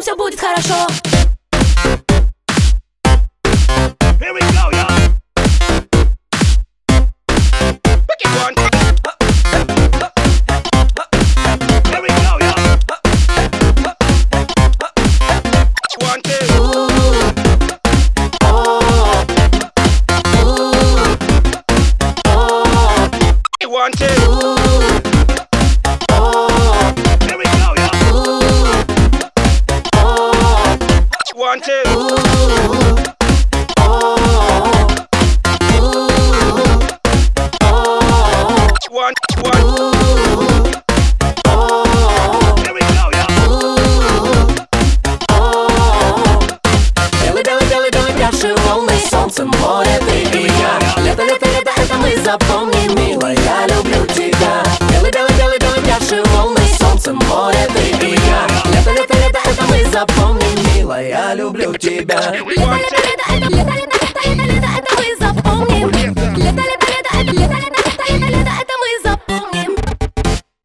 все будет хорошо Here we go, y'all. Pick it one. Here we go, y'all. One, two. One, One, two. One, one. Here we go, y'all. Белый, белый, белый, белый пляши волны Солнце, море, ты и я Лето, лето, лето, это мы запомни, люблю тебя